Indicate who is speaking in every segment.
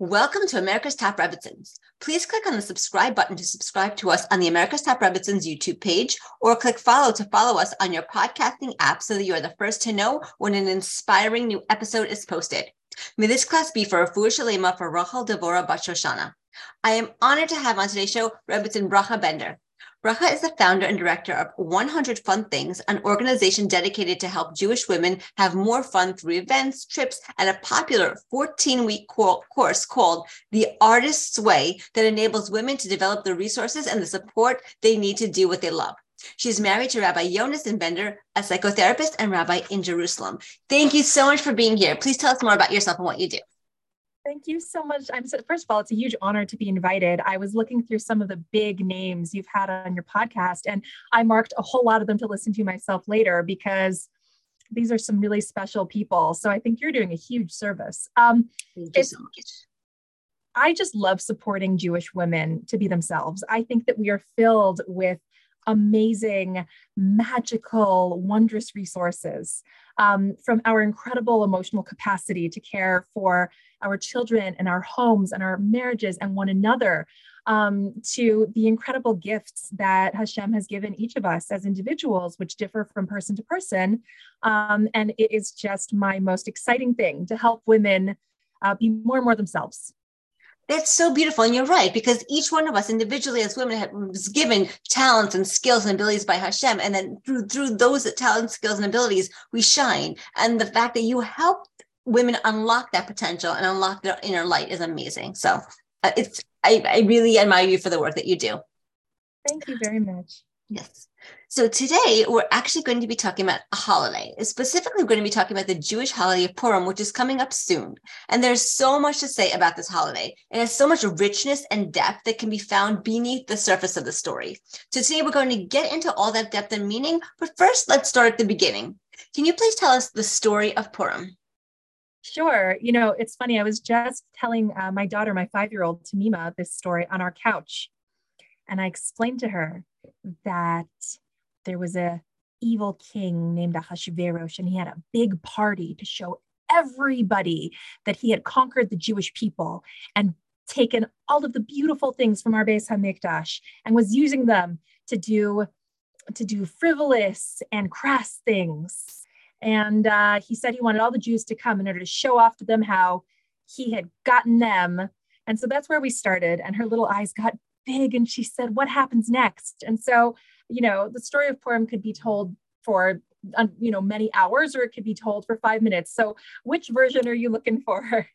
Speaker 1: Welcome to America's Top Rebbitzins. Please click on the subscribe button to subscribe to us on the America's Top Rebbitzins YouTube page, or click follow to follow us on your podcasting app so that you are the first to know when an inspiring new episode is posted. May this class be for a Refuah Shalema for Rachel Devora Bat Shoshana. I am honored to have on today's show Rebbitzin Bracha Bender. Bracha is the founder and director of 100 Fun Things, an organization dedicated to help Jewish women have more fun through events, trips, and a popular 14 week course called The Artist's Way that enables women to develop the resources and the support they need to do what they love. She's married to Rabbi Jonas Bender, a psychotherapist and rabbi in Jerusalem. Thank you so much for being here. Please tell us more about yourself and what you do.
Speaker 2: Thank you so much. I'm so, first of all, it's a huge honor to be invited. I was looking through some of the big names you've had on your podcast, and I marked a whole lot of them to listen to myself later because these are some really special people. So I think you're doing a huge service. Um,
Speaker 1: Thank you so much.
Speaker 2: I just love supporting Jewish women to be themselves. I think that we are filled with amazing, magical, wondrous resources um, from our incredible emotional capacity to care for our children and our homes and our marriages and one another um, to the incredible gifts that Hashem has given each of us as individuals, which differ from person to person. Um, and it is just my most exciting thing to help women uh, be more and more themselves.
Speaker 1: That's so beautiful. And you're right, because each one of us individually as women was given talents and skills and abilities by Hashem. And then through, through those talents, skills, and abilities, we shine. And the fact that you help women unlock that potential and unlock their inner light is amazing. So uh, it's, I, I really admire you for the work that you do.
Speaker 2: Thank you very much.
Speaker 1: Yes. So today we're actually going to be talking about a holiday. Specifically, we're going to be talking about the Jewish holiday of Purim, which is coming up soon. And there's so much to say about this holiday. It has so much richness and depth that can be found beneath the surface of the story. So today we're going to get into all that depth and meaning. But first, let's start at the beginning. Can you please tell us the story of Purim?
Speaker 2: Sure. You know, it's funny. I was just telling uh, my daughter, my five year old Tamima, this story on our couch. And I explained to her that there was a evil king named Ahasuerus, and he had a big party to show everybody that he had conquered the Jewish people and taken all of the beautiful things from our Beis Hamikdash and was using them to do to do frivolous and crass things. And uh, he said he wanted all the Jews to come in order to show off to them how he had gotten them. And so that's where we started. And her little eyes got big, and she said, "What happens next?" And so you know, the story of Purim could be told for you know many hours or it could be told for five minutes so which version are you looking for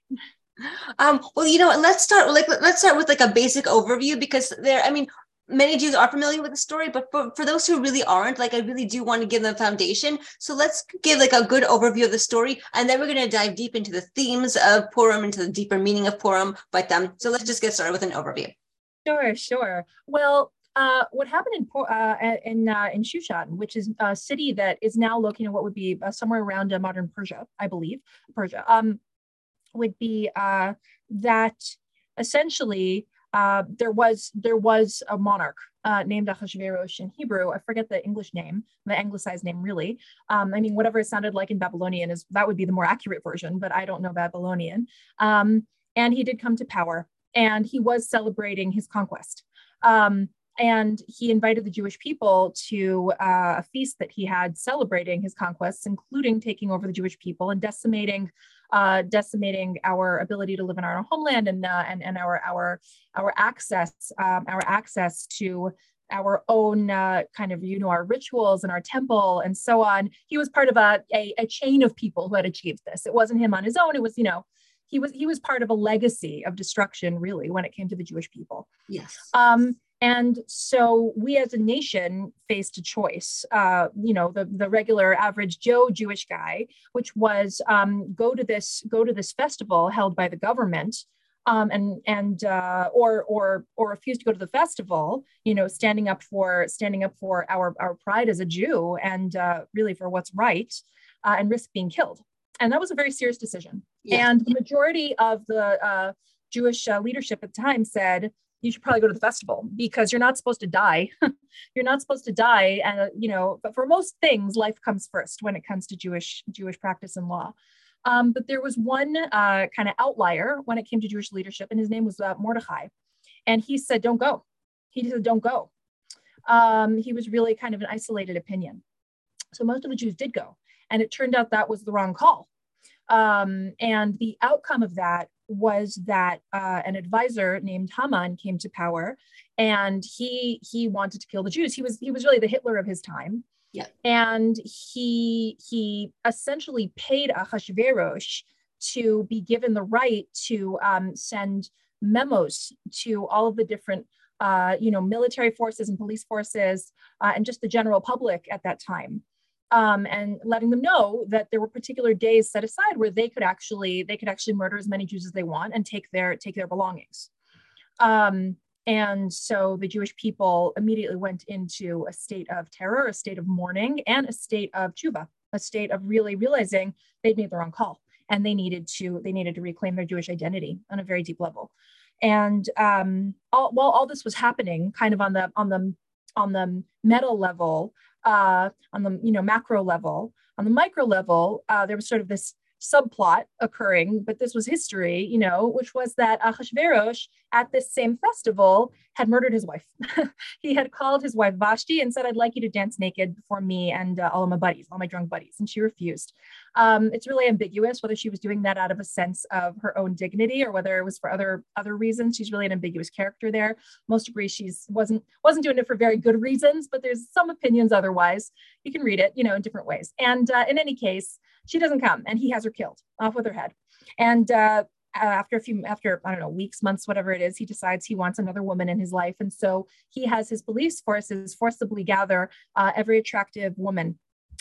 Speaker 1: um well you know let's start like let's start with like a basic overview because there i mean many jews are familiar with the story but for, for those who really aren't like i really do want to give them a foundation. So let's give like a good overview of the story and then we're going to dive deep into the themes of purim into the deeper meaning of purim but um so let's just get started with an overview.
Speaker 2: Sure sure. Well uh, what happened in uh, in uh, in Shushan, which is a city that is now located in what would be uh, somewhere around uh, modern Persia, I believe, Persia, um, would be uh, that essentially there was there was a monarch named Ahasuerus in Hebrew. I forget the English name, the anglicized name, really. Um, I mean, whatever it sounded like in Babylonian is that would be the more accurate version, but I don't know Babylonian. Um, and he did come to power, and he was celebrating his conquest. Um, and he invited the Jewish people to uh, a feast that he had celebrating his conquests, including taking over the Jewish people and decimating, uh, decimating our ability to live in our own homeland and uh, and and our our our access um, our access to our own uh, kind of you know our rituals and our temple and so on. He was part of a, a a chain of people who had achieved this. It wasn't him on his own. It was you know he was he was part of a legacy of destruction really when it came to the Jewish people.
Speaker 1: Yes.
Speaker 2: Um, and so we as a nation faced a choice, uh, you know, the, the regular average Joe Jewish guy, which was um, go to this go to this festival held by the government, um, and and uh, or or or refuse to go to the festival, you know, standing up for standing up for our our pride as a Jew and uh, really for what's right, uh, and risk being killed. And that was a very serious decision. Yeah. And the majority of the uh, Jewish uh, leadership at the time said, you should probably go to the festival because you're not supposed to die. you're not supposed to die. And, uh, you know, but for most things, life comes first when it comes to Jewish, Jewish practice and law. Um, but there was one uh, kind of outlier when it came to Jewish leadership, and his name was uh, Mordechai. And he said, Don't go. He said, Don't go. Um, he was really kind of an isolated opinion. So most of the Jews did go. And it turned out that was the wrong call. Um, and the outcome of that was that uh, an advisor named Haman came to power, and he he wanted to kill the Jews. He was he was really the Hitler of his time.
Speaker 1: Yeah.
Speaker 2: And he he essentially paid Ahasuerus to be given the right to um, send memos to all of the different uh, you know military forces and police forces uh, and just the general public at that time um, and letting them know that there were particular days set aside where they could actually they could actually murder as many Jews as they want and take their take their belongings. Um, and so the Jewish people immediately went into a state of terror, a state of mourning, and a state of tshuva, a state of really realizing they'd made the wrong call and they needed to they needed to reclaim their Jewish identity on a very deep level. And um, all, while all this was happening, kind of on the on the on the meta level, uh, on the you know macro level. On the micro level, uh, there was sort of this subplot occurring, but this was history, you know, which was that Ahasuerus at this same festival had murdered his wife. he had called his wife Vashti and said, I'd like you to dance naked before me and uh, all of my buddies, all my drunk buddies. And she refused. Um, it's really ambiguous whether she was doing that out of a sense of her own dignity or whether it was for other other reasons. She's really an ambiguous character there. Most agree she's wasn't wasn't doing it for very good reasons, but there's some opinions otherwise. You can read it, you know, in different ways. And uh, in any case, she doesn't come, and he has her killed off with her head. And uh, after a few, after I don't know, weeks, months, whatever it is, he decides he wants another woman in his life, and so he has his police forces forcibly gather uh, every attractive woman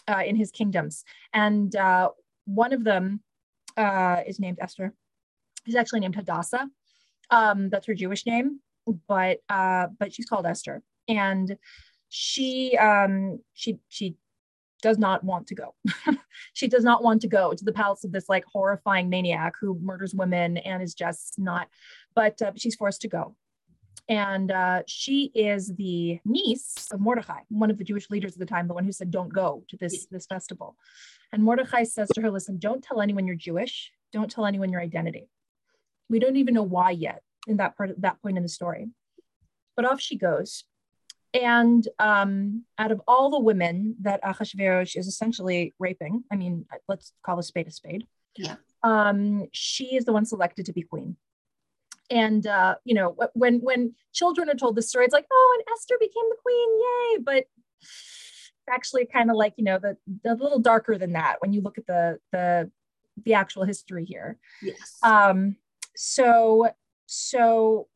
Speaker 2: uh, in his kingdoms, and uh, one of them uh, is named Esther. He's actually named Hadassah. Um, that's her Jewish name, but uh, but she's called Esther, and she um, she she does not want to go. she does not want to go to the palace of this like horrifying maniac who murders women and is just not, but uh, she's forced to go. And uh, she is the niece of Mordechai, one of the Jewish leaders at the time, the one who said, "Don't go to this this festival." And Mordechai says to her, "Listen, don't tell anyone you're Jewish. Don't tell anyone your identity. We don't even know why yet in that part of that point in the story." But off she goes and um, out of all the women that Ahasuerus is essentially raping, I mean, let's call a spade a spade.
Speaker 1: Yeah.
Speaker 2: Um, she is the one selected to be queen. And uh, you know, when when children are told the story, it's like, oh, and Esther became the queen, yay! But it's actually, kind of like you know, the, the little darker than that when you look at the the the actual history here.
Speaker 1: Yes.
Speaker 2: Um, so so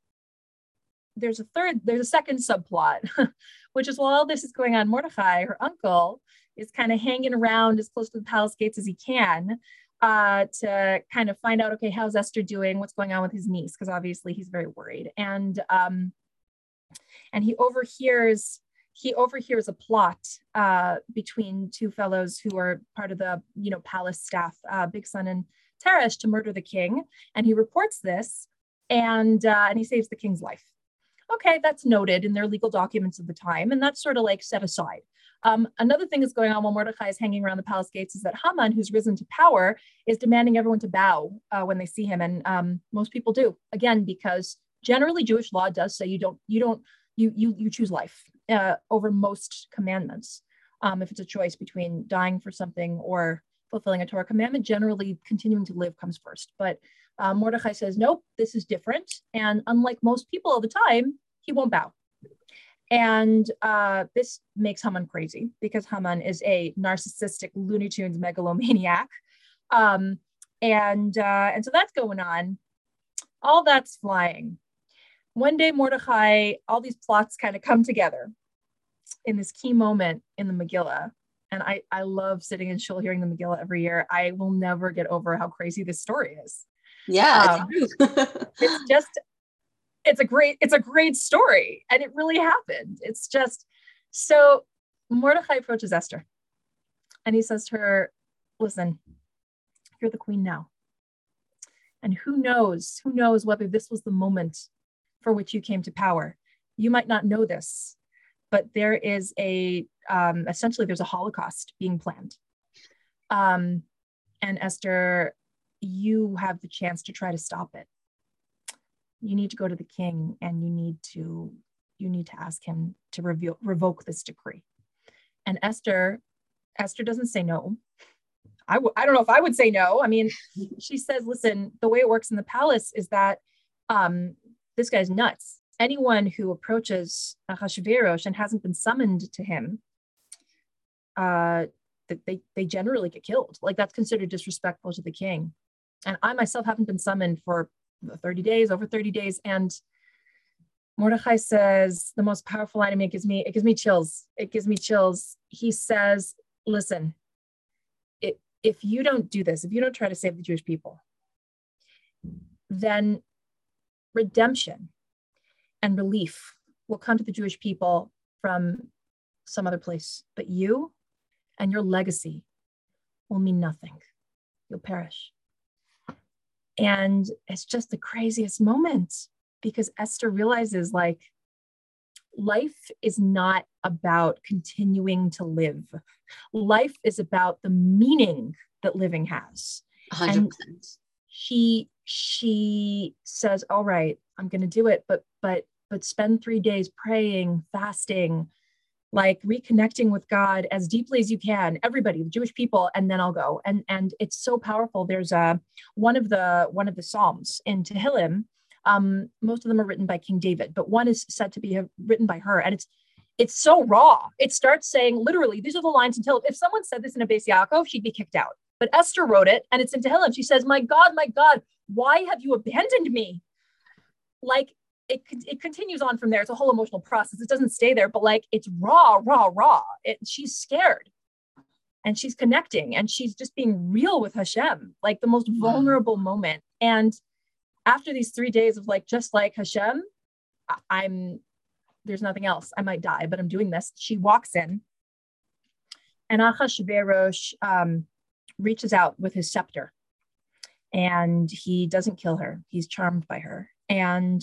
Speaker 2: there's a third, there's a second subplot, which is while all this is going on, Mordecai, her uncle, is kind of hanging around as close to the palace gates as he can uh, to kind of find out, okay, how's Esther doing? What's going on with his niece? Because obviously he's very worried. And um, and he overhears he overhears a plot uh, between two fellows who are part of the you know palace staff, uh, Bigsan and Teresh, to murder the king. And he reports this, and uh, and he saves the king's life okay, that's noted in their legal documents of the time, and that's sort of like set aside. Um, another thing that's going on while Mordecai is hanging around the palace gates is that Haman, who's risen to power, is demanding everyone to bow uh, when they see him, and um, most people do. Again, because generally Jewish law does say you don't, you don't, you you you choose life uh, over most commandments. Um, if it's a choice between dying for something or fulfilling a Torah commandment, generally continuing to live comes first. But uh, Mordecai says, nope, this is different. And unlike most people all the time, he won't bow. And uh, this makes Haman crazy because Haman is a narcissistic Looney Tunes megalomaniac. Um, and, uh, and so that's going on. All that's flying. One day, Mordecai, all these plots kind of come together in this key moment in the Megillah. And I, I love sitting in shul hearing the Megillah every year. I will never get over how crazy this story is.
Speaker 1: Yeah,
Speaker 2: um, it's just it's a great it's a great story and it really happened it's just so Mordechai approaches esther and he says to her listen you're the queen now and who knows who knows whether this was the moment for which you came to power you might not know this but there is a um, essentially there's a holocaust being planned um, and esther you have the chance to try to stop it. You need to go to the king and you need to you need to ask him to reveal, revoke this decree. And Esther, Esther doesn't say no. I w- I don't know if I would say no. I mean, she says, listen, the way it works in the palace is that um, this guy's nuts. Anyone who approaches Ahasuerus and hasn't been summoned to him, uh, they, they generally get killed. Like that's considered disrespectful to the king. And I myself haven't been summoned for 30 days, over 30 days. And Mordechai says the most powerful line me, it gives me, it gives me chills. It gives me chills. He says, listen, it, if you don't do this, if you don't try to save the Jewish people, then redemption and relief will come to the Jewish people from some other place. But you and your legacy will mean nothing. You'll perish. And it's just the craziest moment because Esther realizes like life is not about continuing to live. Life is about the meaning that living has.
Speaker 1: 100%. And
Speaker 2: she she says, "All right, I'm going to do it, but but but spend 3 days praying, fasting, like reconnecting with God as deeply as you can, everybody, the Jewish people, and then I'll go." And and it's so powerful. There's a one of the one of the Psalms in Tehillim. Um, most of them are written by King David, but one is said to be written by her, and it's it's so raw. It starts saying literally, these are the lines until if someone said this in a Beis Yaakov, she'd be kicked out. But Esther wrote it, and it's in Tehillim. She says, "My God, my God, why have you abandoned me?" Like it, it continues on from there. It's a whole emotional process. It doesn't stay there, but like it's raw, raw, raw. It, she's scared and she's connecting and she's just being real with Hashem, like the most vulnerable moment. And after these three days of like, just like Hashem, I, am there's nothing else. I might die, but I'm doing this. She walks in and Achashverosh um, reaches out with his scepter and he doesn't kill her. He's charmed by her. And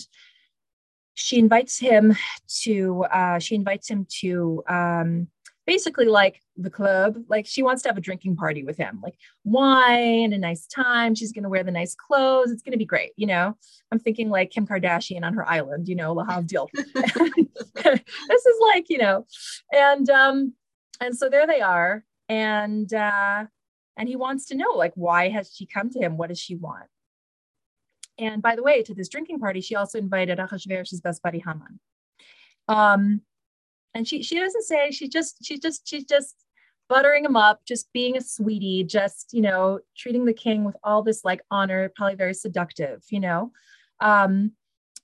Speaker 2: she invites him to uh, she invites him to um, basically like the club. Like she wants to have a drinking party with him. Like wine and a nice time. She's going to wear the nice clothes. It's going to be great you know? I'm thinking like kim kardashian on her island you know lahav deal. This is like you know and um and so there they are. And uh and he wants to know like why has she come to him? What does she want and by the way, to this drinking party, she also invited Achashverosh's best buddy Haman. Um, and she she doesn't say she just she's just she's just buttering him up, just being a sweetie, just you know treating the king with all this like honor, probably very seductive, you know. Um,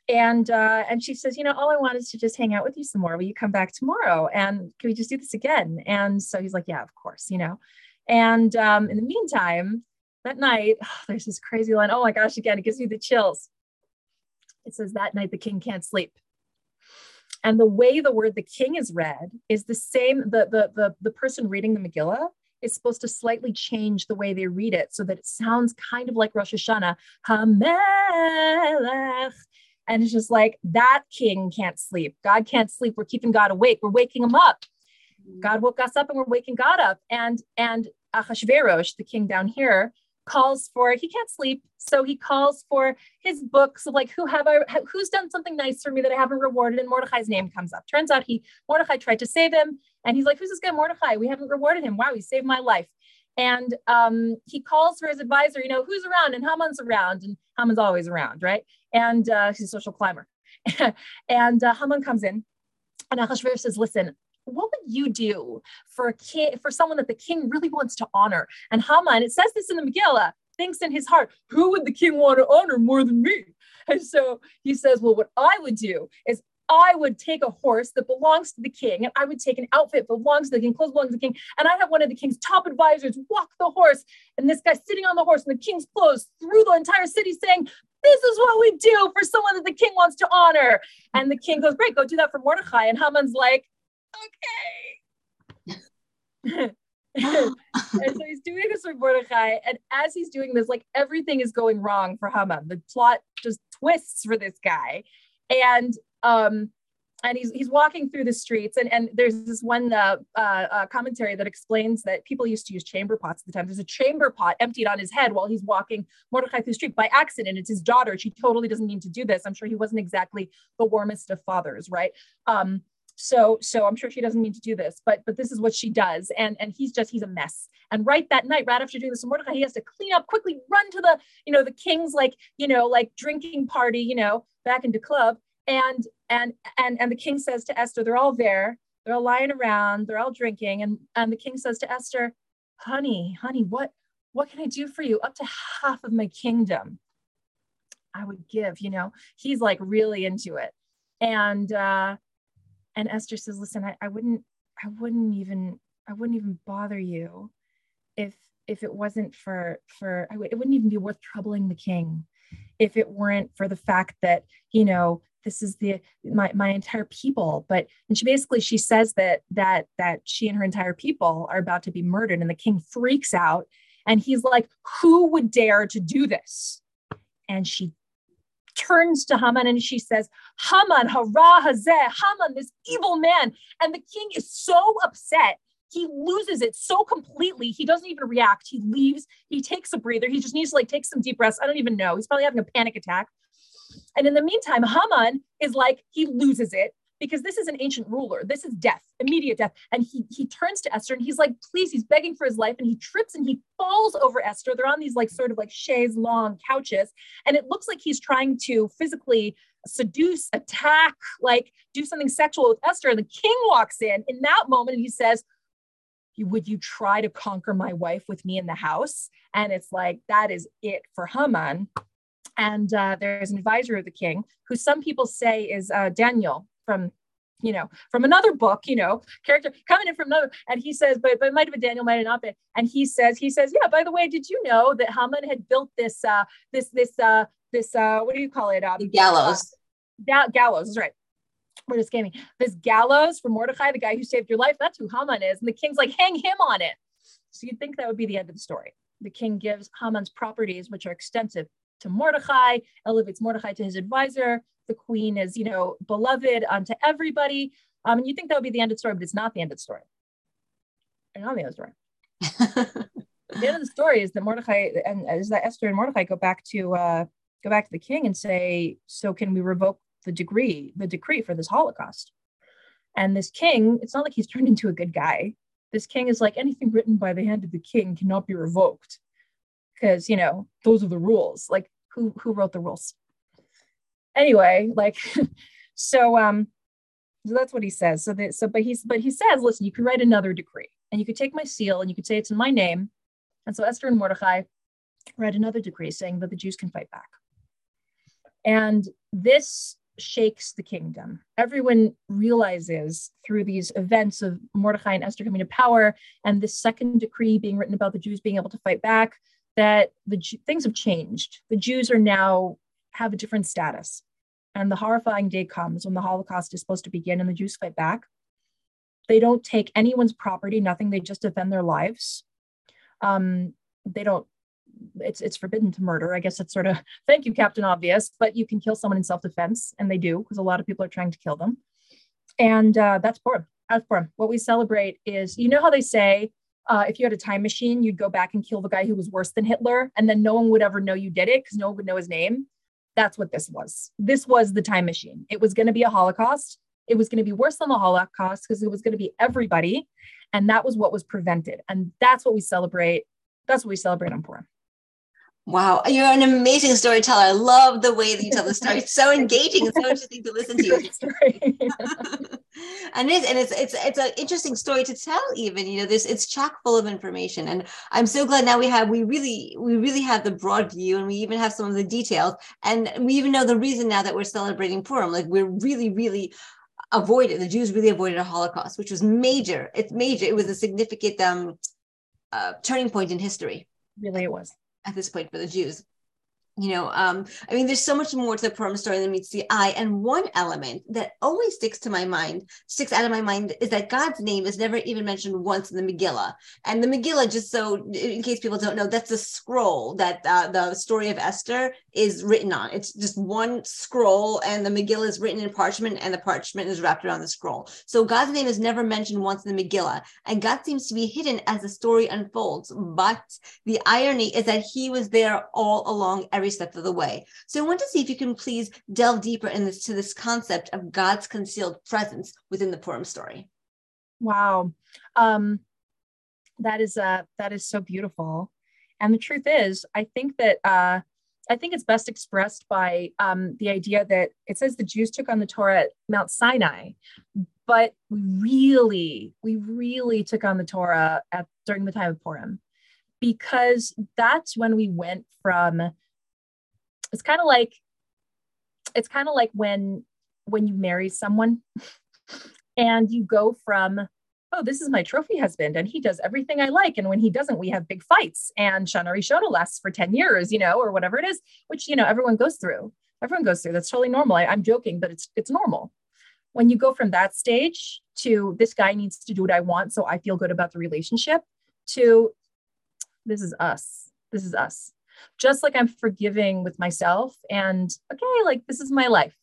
Speaker 2: and uh, and she says, you know, all I want is to just hang out with you some more. Will you come back tomorrow? And can we just do this again? And so he's like, yeah, of course, you know. And um, in the meantime, that night, oh, there's this crazy line. Oh my gosh, again, it gives me the chills. It says, That night the king can't sleep. And the way the word the king is read is the same. The, the, the, the person reading the Megillah is supposed to slightly change the way they read it so that it sounds kind of like Rosh Hashanah. Hamelech. And it's just like that king can't sleep. God can't sleep. We're keeping God awake. We're waking him up. Mm-hmm. God woke us up and we're waking God up. And and Achashverosh, the king down here, calls for he can't sleep so he calls for his books of like who have i who's done something nice for me that i haven't rewarded and mordechai's name comes up. Turns out he mordechai tried to save him and he's like who's this guy mordechai we haven't rewarded him. Wow he saved my life. And um, he calls for his advisor you know who's around and haman's around? And haman's always around right? And uh, he's a social climber. And uh, haman comes in and Ahasuerus says, listen, what would you do for a king, for someone that the king really wants to honor? And Haman, it says this in the Megillah, thinks in his heart, who would the king want to honor more than me? And so he says, well, what I would do is I would take a horse that belongs to the king, and I would take an outfit that belongs to the king, clothes belong to the king, and I'd have one of the king's top advisors walk the horse, and this guy sitting on the horse in the king's clothes through the entire city saying, This is what we do for someone that the king wants to honor. And the king goes, Great, go do that for Mordecai. And Haman's like, okay. and so he's doing this with Mordecai. And as he's doing this, like everything is going wrong for Haman. The plot just twists for this guy. And um, and he's he's walking through the streets and and there's this one uh, uh, uh, commentary that explains that people used to use chamber pots at the time there's a chamber pot emptied on his head while he's walking mordecai through the street by accident it's his daughter she totally doesn't mean to do this i'm sure he wasn't exactly the warmest of fathers right um so so i'm sure she doesn't mean to do this but but this is what she does. And and he's just he's a mess. And right that night right after doing this mordecai he has to clean up quickly run to the you know the king's like you know like drinking party you know back into club. And and and and the king says to esther they're all there. They're all lying around. They're all drinking. And and the king says to esther honey honey what what can i do for you? Up to half of my kingdom i would give you know? He's like really into it. And uh and esther says listen i, I wouldn't i wouldn't even i wouldn't even bother you if if it wasn't for for it wouldn't even be worth troubling the king if it weren't for the fact that you know this is the my, my entire people. But and she basically she says that that that she and her entire people are about to be murdered and the king freaks out and he's like who would dare to do this? And she turns to Haman and she says, Haman, hara hazeh, Haman, this evil man. And the king is so upset. He loses it so completely. He doesn't even react. He leaves. He takes a breather. He just needs to like take some deep breaths. I don't even know. He's probably having a panic attack. And in the meantime, Haman is like, he loses it because this is an ancient ruler. This is death, immediate death. And he he turns to Esther and he's like, please, he's begging for his life. And he trips and he falls over Esther. They're on these like sort of like chaise longue couches. And it looks like he's trying to physically seduce, attack, like do something sexual with Esther. And the king walks in in that moment and he says, would you try to conquer my wife with me in the house? And it's like, that is it for Haman. And uh, there's an advisor of the king who some people say is uh, Daniel from you know, from another book, you know, character coming in from another, and he says, but but it might have been Daniel, might have not been. And he says, he says, yeah. By the way, did you know that Haman had built this, uh, this, this, uh, this, uh, what do you call it? Um,
Speaker 1: the gallows.
Speaker 2: Uh, gallows is right. We're just gaming. This gallows for Mordecai, the guy who saved your life. That's who Haman is, and the king's like, hang him on it. So you'd think that would be the end of the story. The king gives Haman's properties, which are extensive, to Mordecai, elevates Mordecai to his advisor. The queen is, you know, beloved unto everybody. Um, and you think that would be the end of the story, but it's not the end of the story. It's not the end of the story. the end of the story is that Mordecai and is that Esther and Mordecai go back to uh, go back to the king and say, "So can we revoke the decree, the decree for this Holocaust?" And this king, it's not like he's turned into a good guy. This king is like anything written by the hand of the king cannot be revoked because you know those are the rules like who who wrote the rules anyway like so um so that's what he says so that so but he's but he says listen you can write another decree and you could take my seal and you could say it's in my name and so esther and mordecai write another decree saying that the jews can fight back and this shakes the kingdom. Everyone realizes through these events of Mordecai and Esther coming to power and this second decree being written about the Jews being able to fight back that the things have changed. The Jews are now have a different status. And the horrifying day comes when the Holocaust is supposed to begin and the Jews fight back. They don't take anyone's property, nothing. They just defend their lives. Um, they don't. It's it's forbidden to murder. I guess it's sort of thank you, Captain Obvious. But you can kill someone in self-defense, and they do because a lot of people are trying to kill them. And uh, that's Purim. That's Purim. What we celebrate is, you know how they say uh, if you had a time machine, you'd go back and kill the guy who was worse than Hitler, and then no one would ever know you did it because no one would know his name. That's what this was. This was the time machine. It was going to be a Holocaust. It was going to be worse than the Holocaust because it was going to be everybody. And that was what was prevented. And that's what we celebrate. That's what we celebrate on Purim.
Speaker 1: Wow, you're an amazing storyteller. I love the way that you tell the story. It's so engaging and so interesting to listen to you. and it's and it's it's it's an interesting story to tell. Even you know, this it's chock full of information, and I'm so glad now we have we really we really have the broad view, and we even have some of the details, and we even know the reason now that we're celebrating Purim. Like we're really really avoided the Jews really avoided a Holocaust, which was major. It's major. It was a significant um, uh, turning point in history.
Speaker 2: Really, it was
Speaker 1: at this point for the Jews. You know um i mean there's so much more to the Purim story than meets the eye. And one element that always sticks to my mind sticks out of my mind is that god's name is never even mentioned once in the megillah. And the megillah just so in case people don't know that's a scroll that uh, the story of esther is written on. It's just one scroll and the megillah is written in parchment and the parchment is wrapped around the scroll. So god's name is never mentioned once in the megillah. And god seems to be hidden as the story unfolds. But the irony is that he was there all along every every step of the way. So I want to see if you can please delve deeper into this, this concept of God's concealed presence within the Purim story.
Speaker 2: Wow. Um, that is uh, that is so beautiful. And the truth is, I think that uh, I think it's best expressed by um, the idea that it says the Jews took on the Torah at Mount Sinai, but we really, we really took on the Torah at during the time of Purim, because that's when we went from it's kind of like it's kind of like when when you marry someone and you go from oh this is my trophy husband and he does everything i like and when he doesn't we have big fights and shana rishona lasts for 10 years you know or whatever it is which you know everyone goes through. Everyone goes through. That's totally normal. I, i'm joking but it's it's normal. When you go from that stage to this guy needs to do what i want so i feel good about the relationship to this is us. This is us just like I'm forgiving with myself and okay, like this is my life.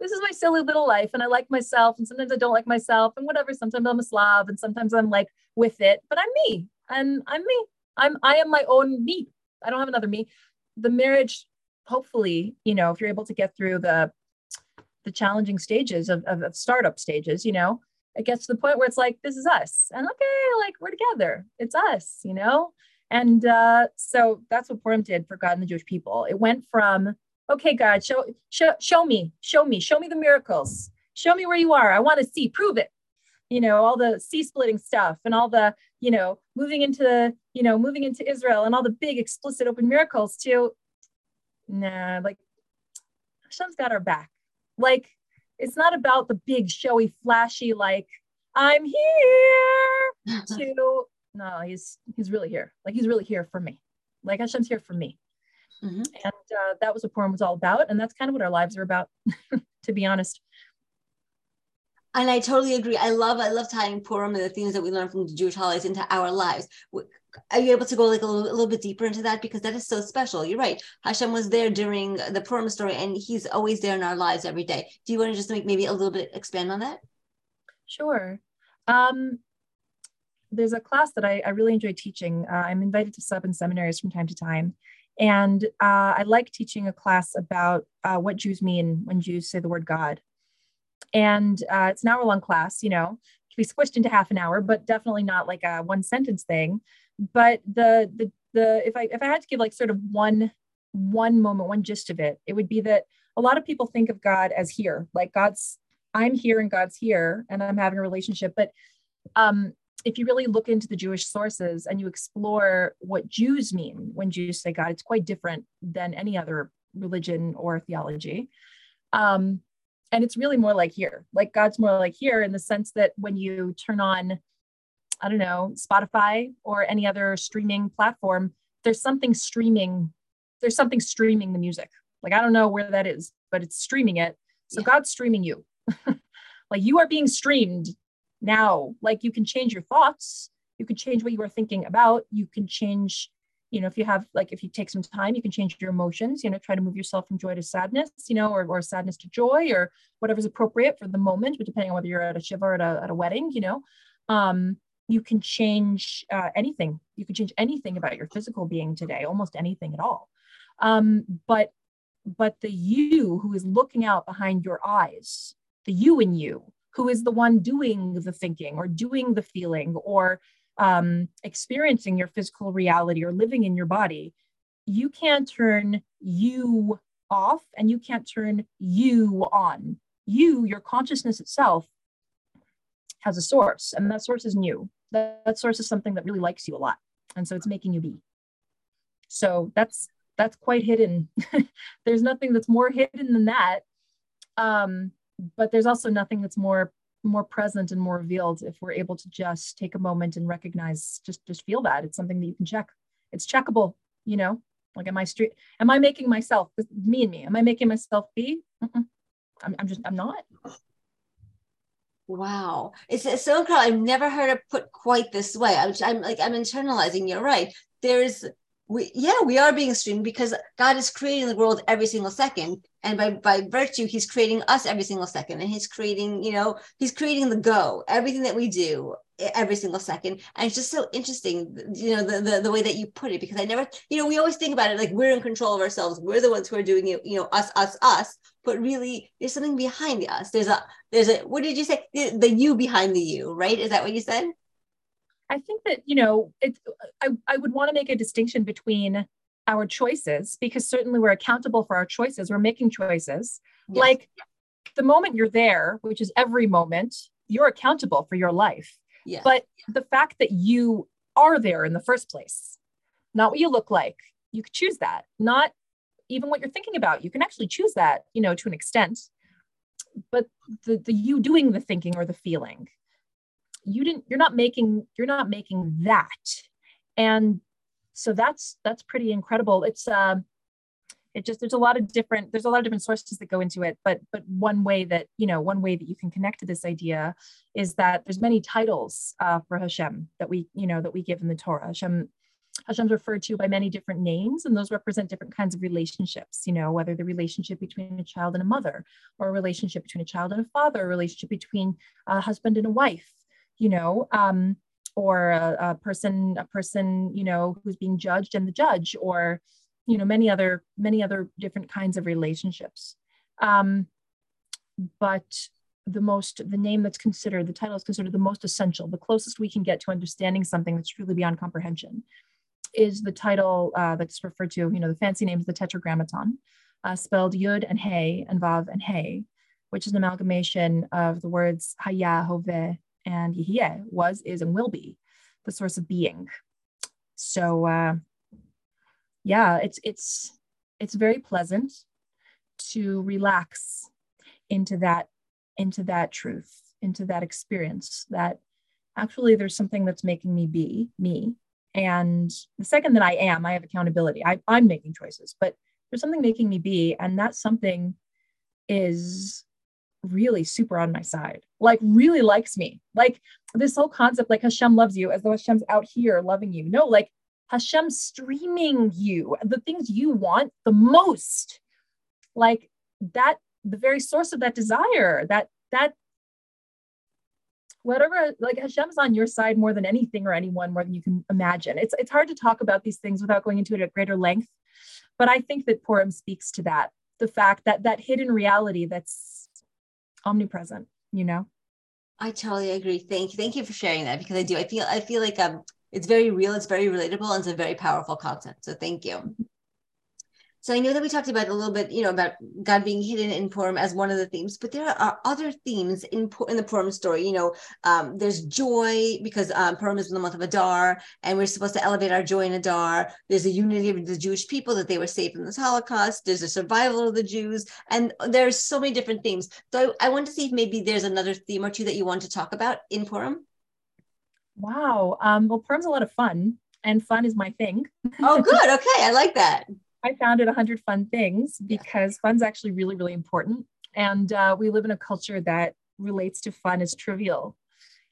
Speaker 2: This is my silly little life and I like myself and sometimes I don't like myself and whatever. Sometimes I'm a Slav and sometimes I'm like with it, but I'm me and I'm me. I'm I am my own me. I don't have another me. The marriage, hopefully, you know, if you're able to get through the the challenging stages of, of, of startup stages, you know, it gets to the point where it's like, this is us. And okay, like we're together. It's us, you know? And uh, so that's what Purim did for God and the Jewish people. It went from, okay, God, show, show, show me, show me, show me the miracles. Show me where you are. I want to see, prove it. You know, all the sea splitting stuff and all the, you know, moving into, you know, moving into Israel and all the big explicit open miracles to, nah, like Hashem's got our back. Like, it's not about the big, showy, flashy, like, I'm here to no, he's he's really here. Like he's really here for me. Like Hashem's here for me. Mm-hmm. And uh, that was what Purim was all about. And that's kind of what our lives are about, to be honest.
Speaker 1: And I totally agree. I love I love tying Purim and the things that we learn from the Jewish holidays into our lives. Are you able to go like a little, a little bit deeper into that because that is so special? You're right. Hashem was there during the Purim story, and He's always there in our lives every day. Do you want to just make maybe a little bit expand on that?
Speaker 2: Sure. Um, there's a class that I, I really enjoy teaching. Uh, I'm invited to sub in seminaries from time to time. And uh, I like teaching a class about uh, what Jews mean when Jews say the word God. And uh, it's an hour long class, you know, to be squished into half an hour, but definitely not like a one sentence thing. But the, the, the, if I, if I had to give like sort of one, one moment, one gist of it, it would be that a lot of people think of God as here, like God's, I'm here and God's here and I'm having a relationship. But um, if you really look into the Jewish sources and you explore what Jews mean when Jews say God, it's quite different than any other religion or theology. Um, and it's really more like here, like God's more like here in the sense that when you turn on, I don't know, Spotify or any other streaming platform, there's something streaming, there's something streaming the music. Like I don't know where that is, but it's streaming it. So yeah. God's streaming you. like you are being streamed now. Like you can change your thoughts. You can change what you are thinking about. You can change you know if you have like if you take some time you can change your emotions you know try to move yourself from joy to sadness you know or, or sadness to joy or whatever's appropriate for the moment but depending on whether you're at a shiva or at a, at a wedding you know. Um you can change uh, anything. You can change anything about your physical being today almost anything at all. Um but but the you who is looking out behind your eyes the you in you who is the one doing the thinking or doing the feeling or um, experiencing your physical reality or living in your body, you can't turn you off and you can't turn you on. You, your consciousness itself, has a source, and that source is new. That, that source is something that really likes you a lot. And so it's making you be. So that's that's quite hidden. There's nothing that's more hidden than that. Um, but there's also nothing that's more more present and more revealed if we're able to just take a moment and recognize just just feel that it's something that you can check it's checkable you know Like, am I street? Am I making myself me and me? Am I making myself be? I'm, I'm just I'm not.
Speaker 1: Wow, it's, it's so incredible. I've never heard it put quite this way. I'm, I'm like I'm internalizing. You're right. There's we yeah we are being streamed because god is creating the world every single second. And by by virtue he's creating us every single second. And he's creating you know he's creating the go everything that we do every single second. And it's just so interesting you know the, the the way that you put it because i never you know we always think about it like we're in control of ourselves. We're the ones who are doing it you know us us us. But really there's something behind us. There's a there's a what did you say? The, the you behind the you right? Is that what you said
Speaker 2: I think that, you know, it's, I, I would want to make a distinction between our choices because certainly we're accountable for our choices. We're making choices. Yes. Like the moment you're there, which is every moment, you're accountable for your life. Yes. But the fact that you are there in the first place, not what you look like, you could choose that. Not even what you're thinking about. You can actually choose that, you know, to an extent. But the the you doing the thinking or the feeling you didn't you're not making you're not making that. And so that's that's pretty incredible. It's uh it just there's a lot of different there's a lot of different sources that go into it. But but one way that you know one way that you can connect to this idea is that there's many titles uh, for Hashem that we you know that we give in the Torah. Hashem Hashem's referred to by many different names, and those represent different kinds of relationships, you know, whether the relationship between a child and a mother, or a relationship between a child and a father, a relationship between a husband and a wife, you know, um, or a, a person, a person, you know, who's being judged and the judge, or, you know, many other, many other different kinds of relationships. Um, but the most, the name that's considered, the title is considered the most essential, the closest we can get to understanding something that's truly beyond comprehension is the title uh, that's referred to, you know, the fancy name is the Tetragrammaton, uh, spelled Yud and Hey and Vav and Hey, which is an amalgamation of the words Haya, Hove, and Yihye was, is, and will be the source of being. So uh, yeah, it's it's it's very pleasant to relax into that into that truth, into that experience that actually there's something that's making me be me. And the second that I am, I have accountability. I, I'm making choices, but there's something making me be, and that something is really super on my side, like really likes me. Like this whole concept, like Hashem loves you as though Hashem's out here loving you. No, like Hashem streaming you, the things you want the most. Like that, the very source of that desire, that, that, whatever, like Hashem's on your side more than anything or anyone, more than you can imagine. It's, it's hard to talk about these things without going into it at greater length. But I think that Purim speaks to that the fact that that hidden reality that's omnipresent you know?
Speaker 1: I totally agree. Thank you. Thank you for sharing that because i do. I feel i feel like um it's very real it's very relatable and it's a very powerful concept. So thank you so I know that we talked about a little bit, you know, about God being hidden in Purim as one of the themes, but there are other themes in in the Purim story. You know, um, there's joy because um, Purim is in the month of Adar, and we're supposed to elevate our joy in Adar. There's a unity of the Jewish people that they were saved in this Holocaust. There's a survival of the Jews, and there's so many different themes. So I, I want to see if maybe there's another theme or two that you want to talk about in Purim.
Speaker 2: Wow. Um, well, Purim's a lot of fun, and fun is my thing.
Speaker 1: oh, good. Okay, I like that.
Speaker 2: I founded 100 Fun Things because fun's actually really, really important. And uh, we live in a culture that relates to fun as trivial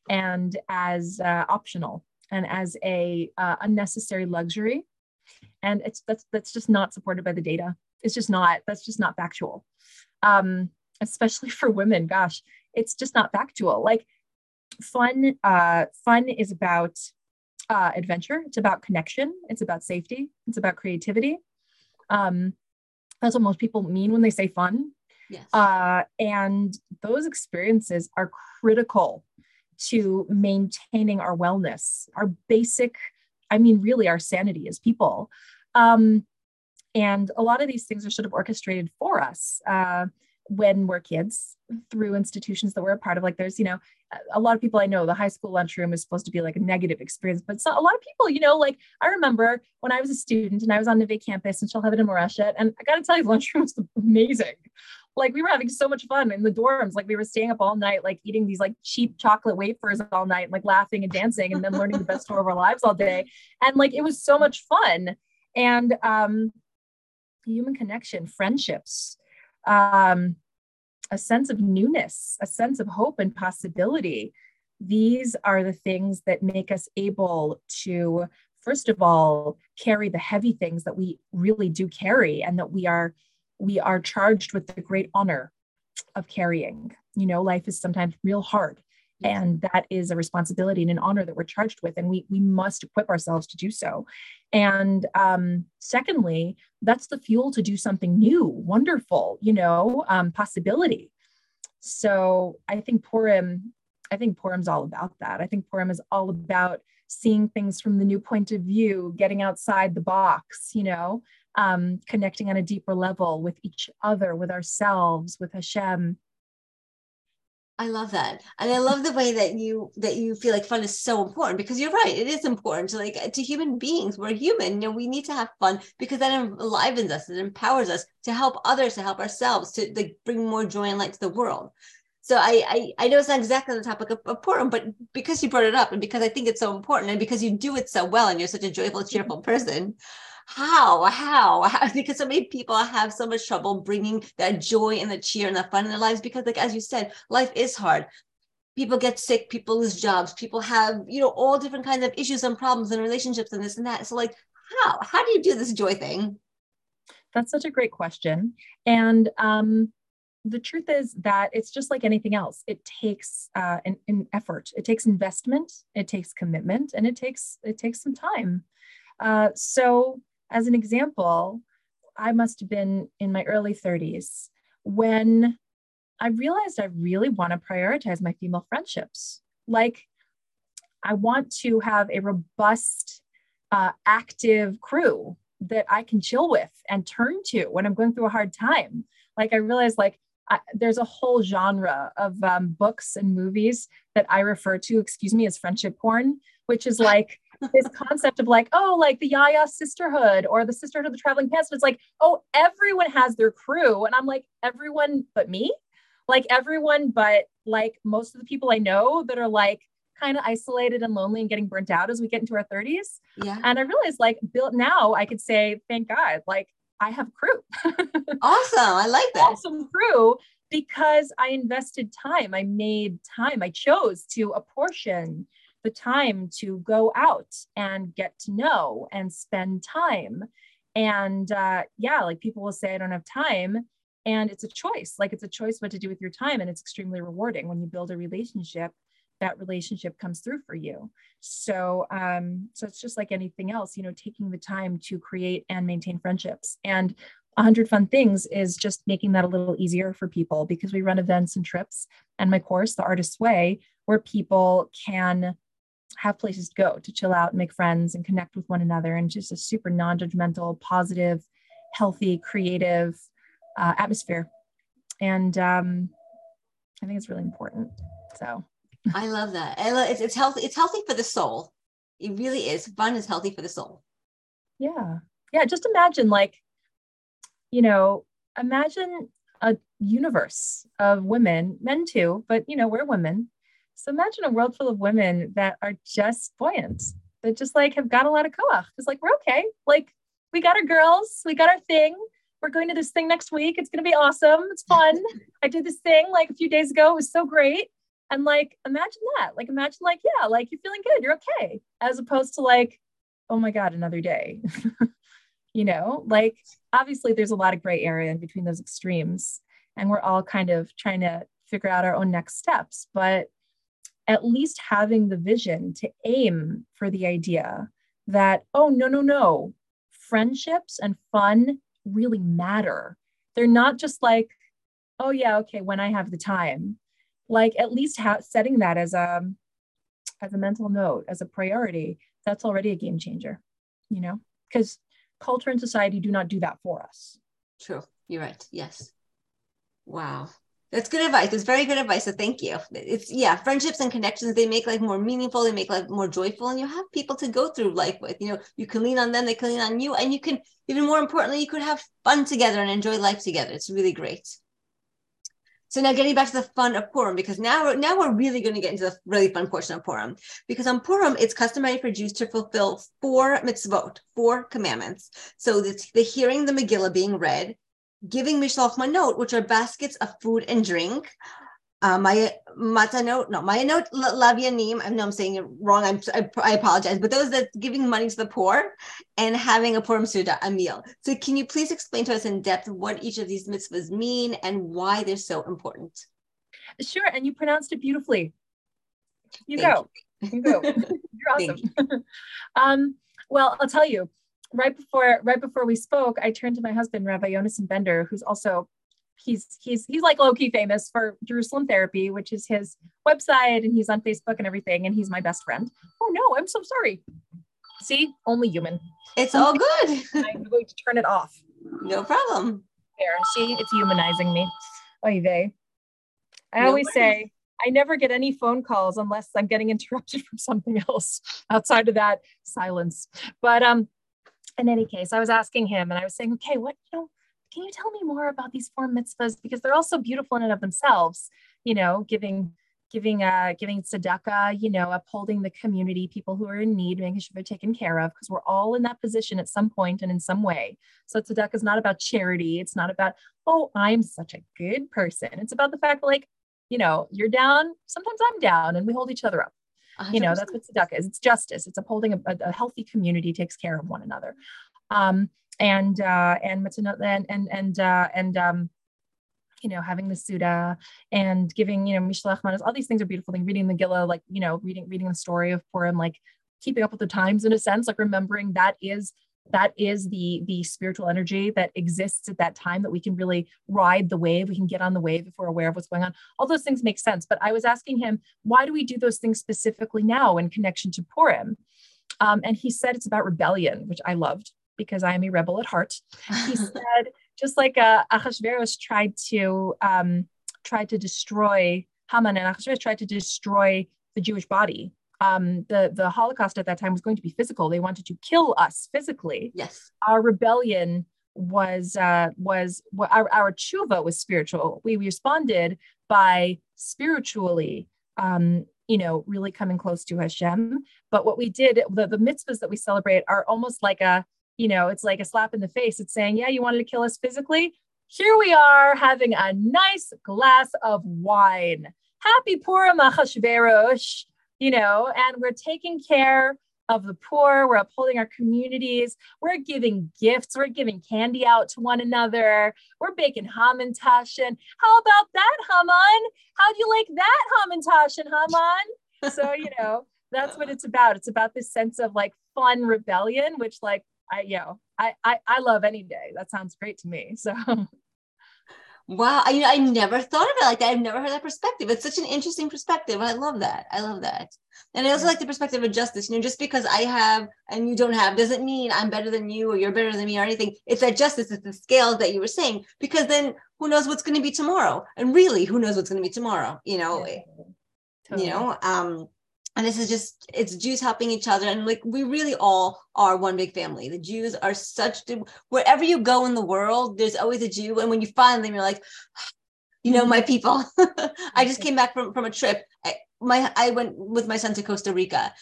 Speaker 2: and as uh, optional and as a uh, unnecessary luxury. And it's that's that's just not supported by the data. It's just not. That's just not factual. Um, especially for women. Gosh, it's just not factual. Like fun. Uh, fun is about uh, adventure. It's about connection. It's about safety. It's about creativity. Um, that's what most people mean when they say fun. Yes. Uh, and those experiences are critical to maintaining our wellness, our basic, I mean, really our sanity as people. Um, and a lot of these things are sort of orchestrated for us. Uh, when we're kids through institutions that we're a part of. Like there's, you know, a lot of people I know, the high school lunchroom is supposed to be like a negative experience, but so, a lot of people, you know, like I remember when I was a student and I was on Neve campus and Shalhevet and Moreshet, and I got to tell you, the lunchroom was amazing. Like we were having so much fun in the dorms. Like we were staying up all night, like eating these like cheap chocolate wafers all night, like laughing and dancing, and then learning the best story of our lives all day. And like it was so much fun. and um, human connection, friendships, um, a sense of newness, a sense of hope and possibility. These are the things that make us able to, first of all, carry the heavy things that we really do carry and that we are we are charged with the great honor of carrying. You know, life is sometimes real hard and that is a responsibility and an honor that we're charged with and we we must equip ourselves to do so. And um, secondly that's the fuel to do something new wonderful you know um, possibility. So i think purim i think purim's all about that. I think purim is all about seeing things from the new point of view getting outside the box you know um, connecting on a deeper level with each other with ourselves with hashem
Speaker 1: I love that. And I love the way that you that you feel like fun is so important because you're right. It is important to like to human beings. We're human. You know, we need to have fun because that enlivens us, it empowers us to help others, to help ourselves, to like bring more joy and light to the world. So I I, I know it's not exactly the topic of, of Purim, but because you brought it up and because I think it's so important and because you do it so well and you're such a joyful, cheerful person, how? How? How? Because so many people have so much trouble bringing that joy and the cheer and the fun in their lives because like as you said life is hard. People get sick people lose jobs people have you know all different kinds of issues and problems and relationships and this and that. So like how? How do you do this joy thing?
Speaker 2: That's such a great question. And um the truth is that it's just like anything else. It takes uh, an, an effort. It takes investment it takes commitment and it takes it takes some time. Uh, so as an example, I must have been in my early 30s when I realized I really want to prioritize my female friendships. Like, I want to have a robust, uh, active crew that I can chill with and turn to when I'm going through a hard time. Like, I realized, like, I, there's a whole genre of um, books and movies that I refer to, excuse me, as friendship porn, which is like this concept of like, oh, like the Yaya sisterhood or the sisterhood of the traveling pants. It's like, oh, everyone has their crew. And I'm like, everyone but me? Like everyone but like most of the people I know that are like kind of isolated and lonely and getting burnt out as we get into our 30s. Yeah. And I realized like built now I could say, thank God, like I have crew.
Speaker 1: awesome. I like that.
Speaker 2: Awesome crew because I invested time. I made time. I chose to apportion the time to go out and get to know and spend time. And uh, yeah, like people will say, I don't have time. And it's a choice. Like it's a choice what to do with your time. And it's extremely rewarding when you build a relationship that relationship comes through for you so um so it's just like anything else you know taking the time to create and maintain friendships and 100 fun things is just making that a little easier for people because we run events and trips and my course the artist's way where people can have places to go to chill out, and make friends, and connect with one another, and just a super non judgmental, positive, healthy, creative uh, atmosphere. And um, I think it's really important. So
Speaker 1: I love that. I love, it's, it's healthy. It's healthy for the soul. It really is. Fun is healthy for the soul.
Speaker 2: Yeah. Yeah. Just imagine, like, you know, imagine a universe of women, men too, but, you know, we're women so imagine a world full of women that are just buoyant, that just like have got a lot of koach. It's like, we're okay. Like, we got our girls, we got our thing. We're going to this thing next week. It's going to be awesome. It's fun. I did this thing like a few days ago. It was so great. And like, imagine that. Like, imagine, like, yeah, like you're feeling good. You're okay. As opposed to like, oh my God, another day. you know, like, obviously, there's a lot of gray area in between those extremes. And we're all kind of trying to figure out our own next steps. But at least having the vision to aim for the idea that, oh, no, no, no, friendships and fun really matter. They're not just like, oh, yeah, okay, when I have the time. Like at least ha- setting that as a as a mental note, as a priority, that's already a game changer, you know, because culture and society do not do that for us.
Speaker 1: True. You're right. Yes. Wow. That's good advice. It's very good advice. So thank you. It's yeah, friendships and connections, they make life more meaningful, they make life more joyful, and you have people to go through life with. You know, you can lean on them, they can lean on you, and you can even more importantly, you could have fun together and enjoy life together. It's really great. So now getting back to the fun of Purim, because now, now we're really going to get into the really fun portion of Purim. Because on Purim, it's customary for Jews to fulfill four mitzvot, four commandments. So the, the hearing the Megillah being read, giving mishloach manot, which are baskets of food and drink, uh, my matanot, no, mayanot lavyanim. I know I'm saying it wrong. I'm, I, I, apologize, but those that giving money to the poor and having a purim suda, a meal. So, can you please explain to us in depth what each of these mitzvahs mean and why they're so important?
Speaker 2: Sure, and you pronounced it beautifully. You Thank go. You. you go. You're awesome. You. um, well, I'll tell you. Right before right before we spoke, I turned to my husband, Rabbi Yonason Bender, who's also he's he's he's like low-key famous for Jerusalem Therapy, which is his website, and he's on Facebook and everything, and he's my best friend. Oh no, I'm so sorry. See, only human.
Speaker 1: It's all good.
Speaker 2: I'm going to turn it off.
Speaker 1: No problem.
Speaker 2: There, see, it's humanizing me. Oy vey. I no always worries. say I never get any phone calls unless I'm getting interrupted from something else outside of that silence. But um, in any case, I was asking him and I was saying, okay, what you know, can you tell me more about these four mitzvahs? Because they're all so beautiful in and of themselves you know giving giving uh giving tzedakah you know upholding the community people who are in need making sure they're taken care of because we're all in that position at some point and in some way. So tzedakah is not about charity. It's not about oh i'm such a good person. It's about the fact that like you know you're down sometimes i'm down and we hold each other up 100%. you know that's what tzedakah is it's justice it's upholding a, a, healthy community takes care of one another um and uh, and and and and uh, and um, you know having the Suda and giving you know Mishloach Manos, all these things are beautiful things. Reading the Gila, like you know reading reading the story of Purim, like keeping up with the times in a sense, like remembering that is that is the the spiritual energy that exists at that time that we can really ride the wave we can get on the wave if we're aware of what's going on all those things make sense but i was asking him why do we do those things specifically now in connection to purim um, and he said it's about rebellion which i loved because I am a rebel at heart. He said, just like uh, Achashverosh tried to um, tried to destroy Haman and Achashverosh tried to destroy the Jewish body. Um, the the Holocaust at that time was going to be physical. They wanted to kill us physically.
Speaker 1: Yes,
Speaker 2: our rebellion was uh, was our our tshuva was spiritual. We responded by spiritually um, you know, really coming close to Hashem. But what we did, the, the mitzvahs that we celebrate are almost like a you know, it's like a slap in the face. It's saying, yeah, you wanted to kill us physically. Here we are having a nice glass of wine. Happy Purim Achashverosh, you know, and we're taking care of the poor. We're upholding our communities. We're giving gifts. We're giving candy out to one another. We're baking hamantashen. How about that, Haman? How do you like that hamantashen, Haman? So, you know, that's what it's about. It's about this sense of like fun rebellion, which like I, you know, I, I, I love any day. That sounds great to me. So.
Speaker 1: Wow, I, I never thought of it like that. I've never heard that perspective. It's such an interesting perspective. I love that. I love that. And I also like the perspective of justice. You know, just because I have and you don't have doesn't mean I'm better than you or you're better than me or anything. It's that justice, it's the scales that you were saying, because then who knows what's going to be tomorrow? And really, who knows what's going to be tomorrow? You know, yeah, totally. you know, um, and this is just it's jews helping each other. And like we really all are one big family. The jews are such wherever you go in the world there's always a jew. And when you find them you're like ah, you know my mm-hmm. people. I just came back from, from a trip. I, my i went with my son to costa rica.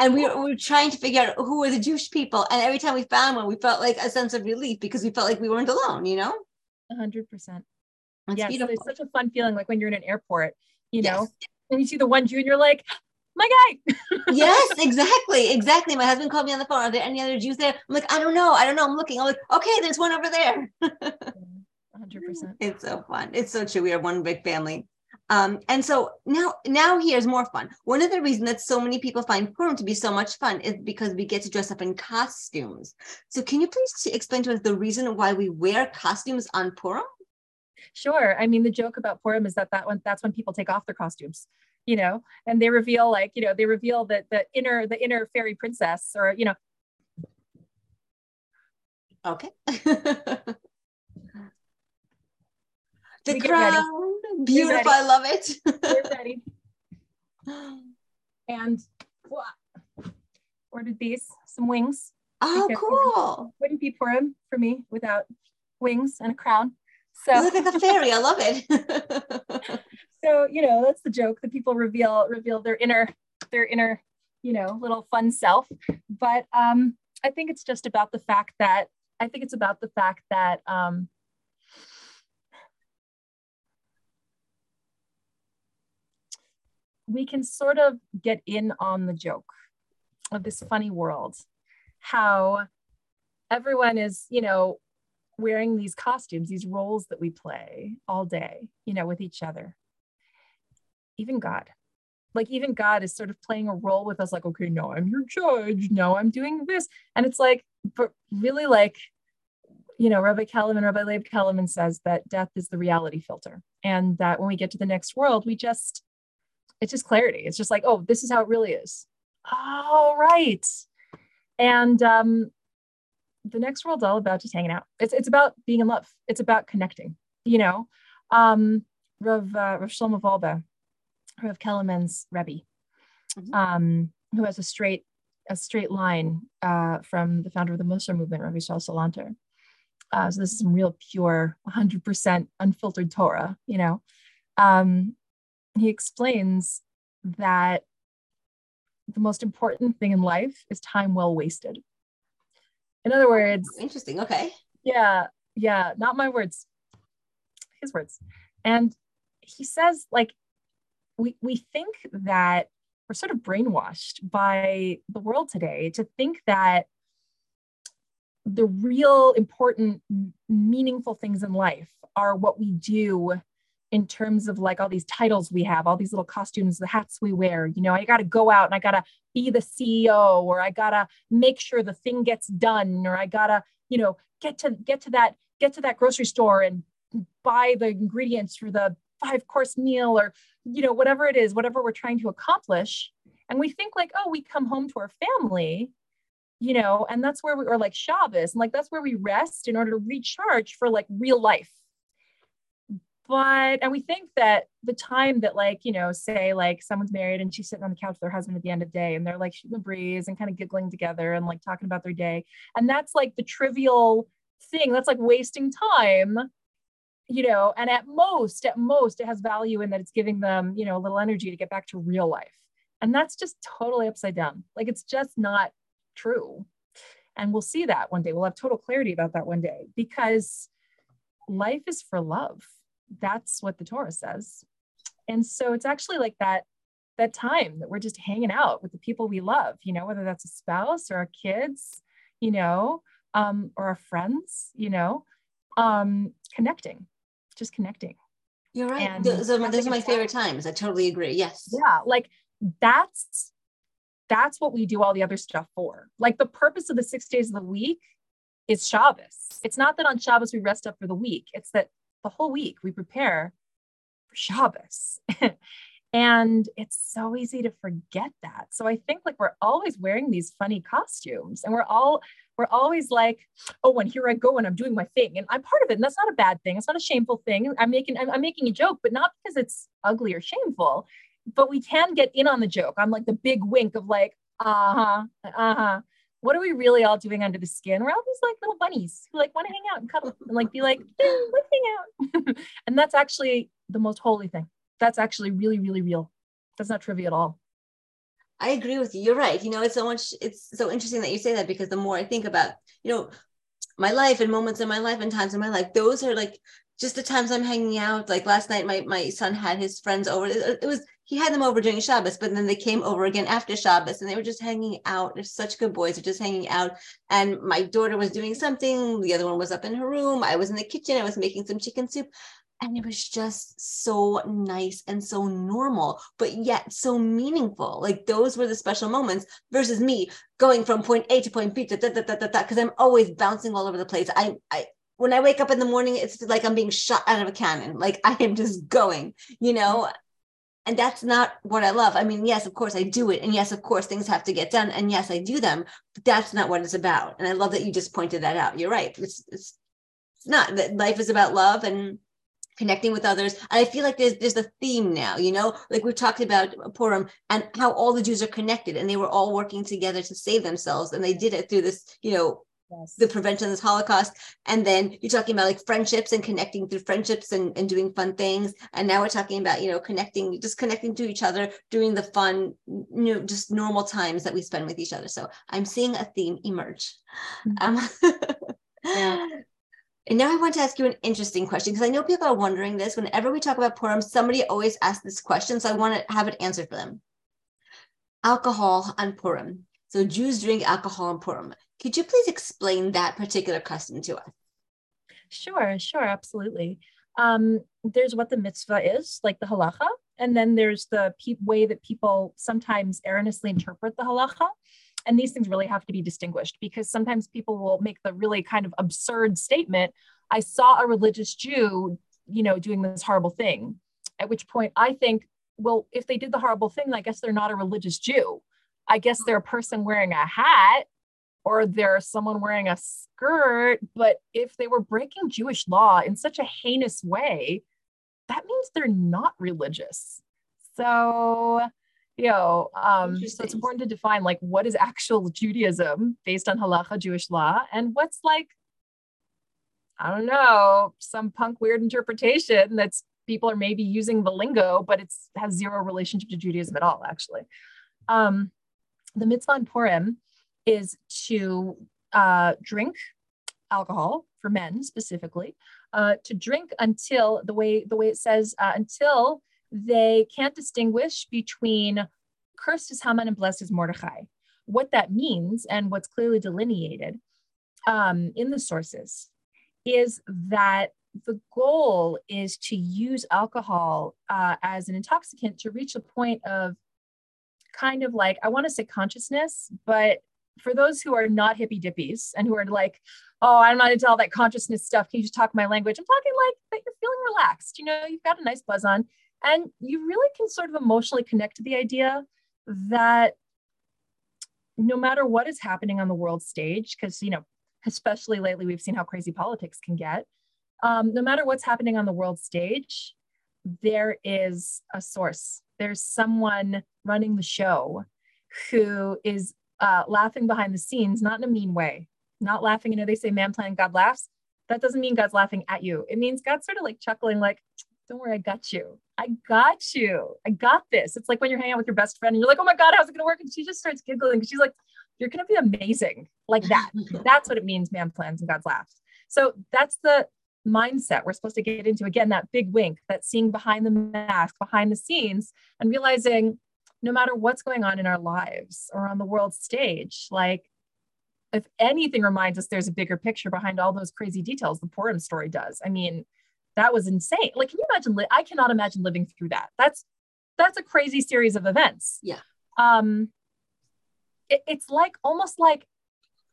Speaker 1: And we were, we were trying to figure out who were the jewish people. And every time we found one we felt like a sense of relief because we felt like we weren't alone you know?
Speaker 2: 100% yeah so it's such a fun feeling like when you're in an airport you know? And you see the one jew and you're like my guy.
Speaker 1: yes, exactly. Exactly. My husband called me on the phone. Are there any other Jews there? I'm like, I don't know. I don't know. I'm looking. I'm like, okay, there's one over there. 100%. It's so fun. It's so true. We are one big family. Um, and so now, now here's more fun. One of the reasons that so many people find Purim to be so much fun is because we get to dress up in costumes. So can you please explain to us the reason why we wear costumes on Purim?
Speaker 2: Sure. I mean, the joke about Purim is that, that when, that's when people take off their costumes you know, and they reveal like, you know, they reveal that the inner, the inner fairy princess or, you know.
Speaker 1: Okay. the crown, beautiful. I love it. We're ready.
Speaker 2: And ordered these, some wings.
Speaker 1: Oh, cool.
Speaker 2: Wouldn't be Purim for me without wings and a crown.
Speaker 1: So look like a fairy. I love it.
Speaker 2: you know that's the joke that people reveal reveal their inner their inner you know little fun self. But um, I think it's just about the fact that I think it's about the fact that um, we can sort of get in on the joke of this funny world how everyone is you know wearing these costumes these roles that we play all day you know with each other even god. Like even god is sort of playing a role with us like okay no i'm your judge. No i'm doing this. And it's like but really like you know rabbi kelemen rabbi leib kelemen says that death is the reality filter and that when we get to the next world we just it's just clarity. It's just like oh this is how it really is. All right. and um the next world's all about just hanging out. It's, it's about being in love. It's about connecting you know? Um Rav, uh, Rav Shlomo Wolbe, Rav Kelemen's Rebbe, mm-hmm. um, who has a straight a straight line uh, from the founder of the Mussar movement, Rav Yisrael Salanter. Uh, so this is some real pure, 100% unfiltered Torah, you know. Um, he explains that the most important thing in life is time well wasted. In other words,
Speaker 1: interesting. Okay.
Speaker 2: Yeah. Yeah. Not my words, his words. And he says, like, we, we think that we're sort of brainwashed by the world today to think that the real important, meaningful things in life are what we do in terms of like all these titles we have, all these little costumes, the hats we wear. You know, I got to go out and I got to be the CEO, or I got to make sure the thing gets done, or I got to, you know, get to get to that get to that grocery store and buy the ingredients for the five course meal, or you know, whatever it is, whatever we're trying to accomplish. And we think like, oh, we come home to our family, you know, and that's where we are like Shabbos, and like that's where we rest in order to recharge for like real life. But and we think that the time that like you know say like someone's married and she's sitting on the couch with her husband at the end of the day and they're like shooting the breeze and kind of giggling together and like talking about their day. And that's like the trivial thing. That's like wasting time you know and at most at most it has value in that it's giving them you know a little energy to get back to real life. And that's just totally upside down. Like it's just not true. And we'll see that one day. We'll have total clarity about that one day because life is for love. That's what the Torah says. And so it's actually like that that time that we're just hanging out with the people we love, you know, whether that's a spouse or our kids, you know, um, or our friends, you know, um, connecting, just connecting.
Speaker 1: You're right. And those, are, those are my favorite times. I totally agree. Yes.
Speaker 2: Yeah. Like that's that's what we do all the other stuff for. Like the purpose of the six days of the week is Shabbos. It's not that on Shabbos we rest up for the week. It's that the whole week we prepare for Shabbos. and it's so easy to forget that. So I think like we're always wearing these funny costumes and we're all we're always like, oh, and here I go and I'm doing my thing. And I'm part of it. And that's not a bad thing. It's not a shameful thing. I'm making I'm, I'm making a joke, but not because it's ugly or shameful. But we can get in on the joke. I'm like the big wink of like, uh-huh, uh-huh what are we really all doing under the skin? We're all these like little bunnies who like want to hang out and cuddle and like be like, let's hang out. and that's actually the most holy thing. That's actually really, really real. That's not trivia at all.
Speaker 1: I agree with you. You're right. You know, it's so much, it's so interesting that you say that because the more I think about, you know, my life and moments in my life and times in my life, those are like just the times I'm hanging out. Like last night, my my son had his friends over. It, was he had them over during Shabbos, but then they came over again after Shabbos and they were just hanging out. They're such good boys. They're just hanging out. And my daughter was doing something. The other one was up in her room. I was in the kitchen. I was making some chicken soup. And it was just so nice and so normal, but yet so meaningful. Like those were the special moments versus me going from point A to point B because I'm always bouncing all over the place. I I when I wake up in the morning, it's like I'm being shot out of a cannon. Like I am just going, you know, and that's not what I love. I mean, yes, of course I do it. And yes, of course things have to get done. And yes, I do them, but that's not what it's about. And I love that you just pointed that out. You're right. It's, it's, it's not that life is about love and connecting with others. And I feel like there's there's a theme now, you know, like we talked about Purim and how all the Jews are connected and they were all working together to save themselves. And they did it through this, you know, yes. the prevention of this Holocaust. And then you're talking about like friendships and connecting through friendships and, and doing fun things. And now we're talking about, you know, connecting, just connecting to each other, doing the fun, you know, just normal times that we spend with each other. So I'm seeing a theme emerge. Mm-hmm. Um, yeah. And now I want to ask you an interesting question because I know people are wondering this. Whenever we talk about Purim, somebody always asks this question. So I want to have it answered for them. Alcohol on Purim. So Jews drink alcohol on Purim. Could you please explain that particular custom to us?
Speaker 2: Sure, sure, absolutely. Um, there's what the mitzvah is, like the halacha, and then there's the pe- way that people sometimes erroneously interpret the halacha. And these things really have to be distinguished because sometimes people will make the really kind of absurd statement I saw a religious Jew, you know, doing this horrible thing. At which point I think, well, if they did the horrible thing, I guess they're not a religious Jew. I guess they're a person wearing a hat or they're someone wearing a skirt. But if they were breaking Jewish law in such a heinous way, that means they're not religious. So you know um, so it's important to define like what is actual judaism based on halacha jewish law and what's like i don't know some punk weird interpretation that's people are maybe using the lingo but it's has zero relationship to judaism at all actually. Um, the mitzvah on purim is to uh, drink alcohol for men specifically uh, to drink until the way the way it says uh, until they can't distinguish between cursed is Haman and blessed is Mordechai. What that means and what's clearly delineated um, in the sources is that the goal is to use alcohol uh, as an intoxicant to reach a point of kind of like, I want to say consciousness, but for those who are not hippy dippies and who are like, oh, I'm not into all that consciousness stuff. Can you just talk my language? I'm talking like that you're feeling relaxed. You know, you've got a nice buzz on and you really can sort of emotionally connect to the idea that no matter what is happening on the world stage, because, you know, especially lately, we've seen how crazy politics can get. Um, no matter what's happening on the world stage, there is a source. There's someone running the show who is uh, laughing behind the scenes, not in a mean way, not laughing. You know, they say man plan, God laughs. That doesn't mean God's laughing at you. It means God's sort of like chuckling, like, don't worry, I got you. I got you. I got this. It's like when you're hanging out with your best friend and you're like, oh my God, how's it going to work? And she just starts giggling. She's like, you're going to be amazing. Like that. that's what it means, man plans and God's laughs. So that's the mindset we're supposed to get into. Again, that big wink, that seeing behind the mask, behind the scenes, and realizing no matter what's going on in our lives or on the world stage, like if anything reminds us there's a bigger picture behind all those crazy details, the Purim story does. I mean, that was insane. Like, can you imagine? Li- I cannot imagine living through that. That's that's a crazy series of events.
Speaker 1: Yeah.
Speaker 2: Um, it, it's like almost like,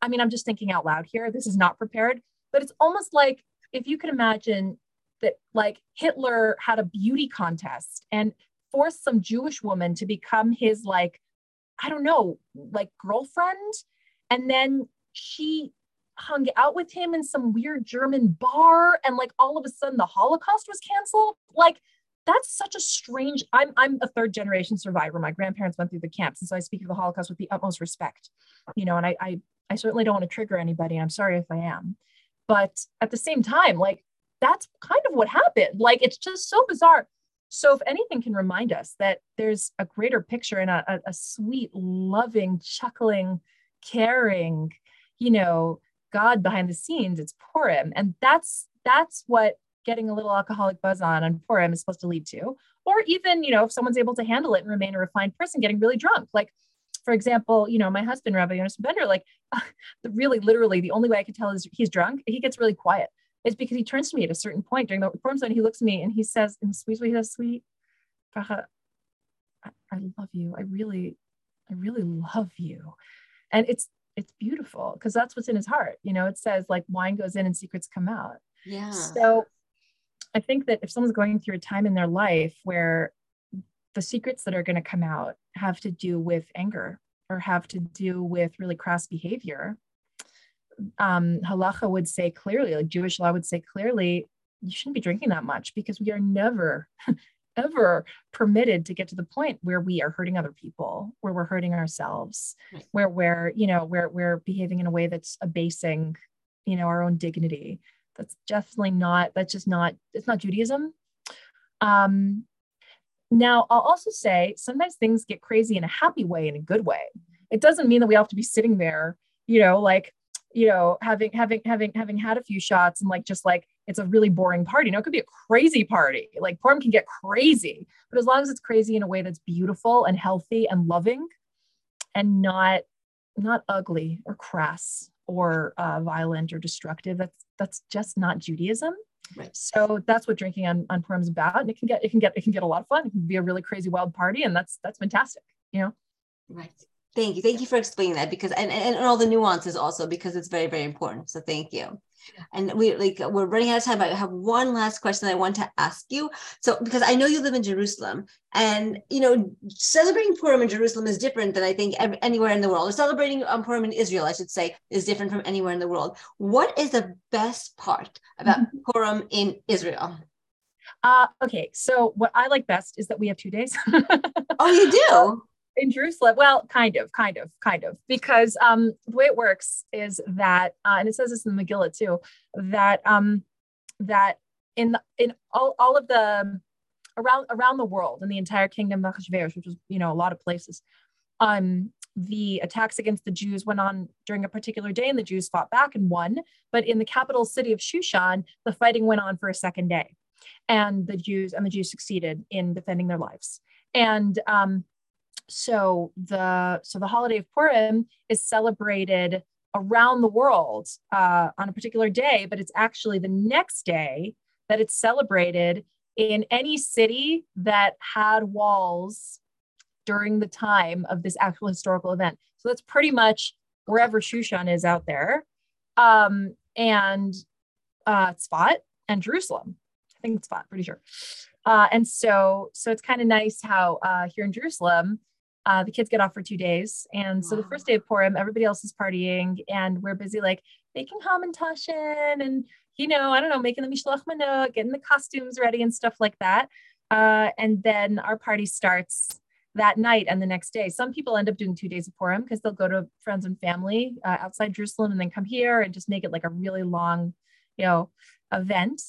Speaker 2: I mean, I'm just thinking out loud here. This is not prepared, but it's almost like if you could imagine that, like Hitler had a beauty contest and forced some Jewish woman to become his like, I don't know, like girlfriend, and then she hung out with him in some weird German bar and like all of a sudden the Holocaust was canceled. Like that's such a strange I'm I'm a third generation survivor. My grandparents went through the camps and so I speak of the Holocaust with the utmost respect. You know, and I I, I certainly don't want to trigger anybody. I'm sorry if I am. But at the same time, like that's kind of what happened. Like it's just so bizarre. So if anything can remind us that there's a greater picture and a, a sweet, loving, chuckling, caring, you know, God behind the scenes. It's Purim. And that's that's what getting a little alcoholic buzz on on Purim is supposed to lead to. Or even, you know, if someone's able to handle it and remain a refined person, getting really drunk. Like, for example, you know, my husband, Rabbi Jonas Bender, like uh, really literally the only way I can tell is he's drunk, he gets really quiet. It's because he turns to me at a certain point during the Purim zone, he looks at me and he says, in sweet says, sweet, I, I love you. I really, I really love you. And it's it's beautiful because that's what's in his heart. You know, it says like wine goes in and secrets come out.
Speaker 1: Yeah.
Speaker 2: So I think that if someone's going through a time in their life where the secrets that are going to come out have to do with anger or have to do with really crass behavior, um, halacha would say clearly, like Jewish law would say clearly, you shouldn't be drinking that much because we are never, ever permitted to get to the point where we are hurting other people, where we're hurting ourselves, right. where we're, you know, where we're behaving in a way that's abasing, you know, our own dignity. That's definitely not, that's just not, it's not Judaism. Um, now, I'll also say sometimes things get crazy in a happy way, in a good way. It doesn't mean that we have to be sitting there, you know, like, you know, having having having having had a few shots and like just like it's a really boring party. Know, it could be a crazy party. Like Purim can get crazy, but as long as it's crazy in a way that's beautiful and healthy and loving, and not not ugly or crass or uh, violent or destructive, that's that's just not Judaism. Right. So that's what drinking on, on Purim is about. And it can get it can get it can get a lot of fun. It can be a really crazy wild party, and that's that's fantastic, you know.
Speaker 1: Right. Thank you. Thank you for explaining that because and, and, and all the nuances also because it's very, very important. So thank you. And we like we're running out of time. I have one last question I want to ask you. So because I know you live in Jerusalem, and you know celebrating Purim in Jerusalem is different than I think anywhere in the world. Or celebrating um, Purim in Israel, I should say, is different from anywhere in the world. What is the best part about mm-hmm. Purim in Israel?
Speaker 2: Uh, okay, so what I like best is that we have two days.
Speaker 1: oh, you do?
Speaker 2: In Jerusalem. Well, kind of, kind of, kind of, because um, the way it works is that, uh, and it says this in the Megillah too, that um, that in the, in all, all of the around around the world in the entire kingdom of Achashverosh, which was you know a lot of places, um, the attacks against the Jews went on during a particular day, and the Jews fought back and won. But in the capital city of Shushan, the fighting went on for a second day, and the Jews and the Jews succeeded in defending their lives. And um, so the so the holiday of Purim is celebrated around the world uh, on a particular day, but it's actually the next day that it's celebrated in any city that had walls during the time of this actual historical event. So that's pretty much wherever Shushan is out there, um, and uh, Tzfat and Jerusalem. I think it's Tzfat, pretty sure. Uh, and so, so it's kind of nice how uh, here in Jerusalem, uh, the kids get off for two days. And wow. so the first day of Purim, everybody else is partying and we're busy like making hamantashen and, you know, I don't know, making the mishloach manot, getting the costumes ready and stuff like that. Uh, and then our party starts that night and the next day. Some people end up doing two days of Purim because they'll go to friends and family uh, outside Jerusalem and then come here and just make it like a really long, you know, event.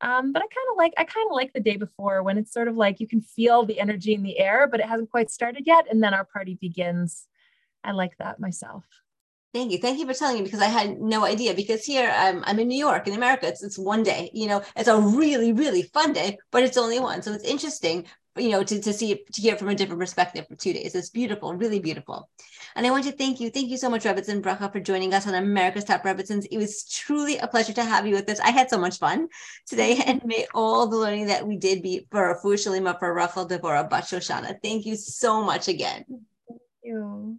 Speaker 2: Um, but I kind of like I kind of like the day before when it's sort of like you can feel the energy in the air, but it hasn't quite started yet, and then our party begins. I like that myself.
Speaker 1: Thank you. Thank you for telling me because I had no idea. Because here I'm, I'm in New York in America. It's, it's one day, you know, it's a really, really fun day, but it's only one. So it's interesting you know, to, to see it, to hear it from a different perspective for two days. It's beautiful, really beautiful. And I want to thank you. Thank you so much, Rebbetzin Bracha, for joining us on America's Top Rebbetzins. It was truly a pleasure to have you with us. I had so much fun today, and may all the learning that we did be for refuah shleimah for Rachel Devorah Bat Shoshana. Thank you so much again.
Speaker 2: Thank you.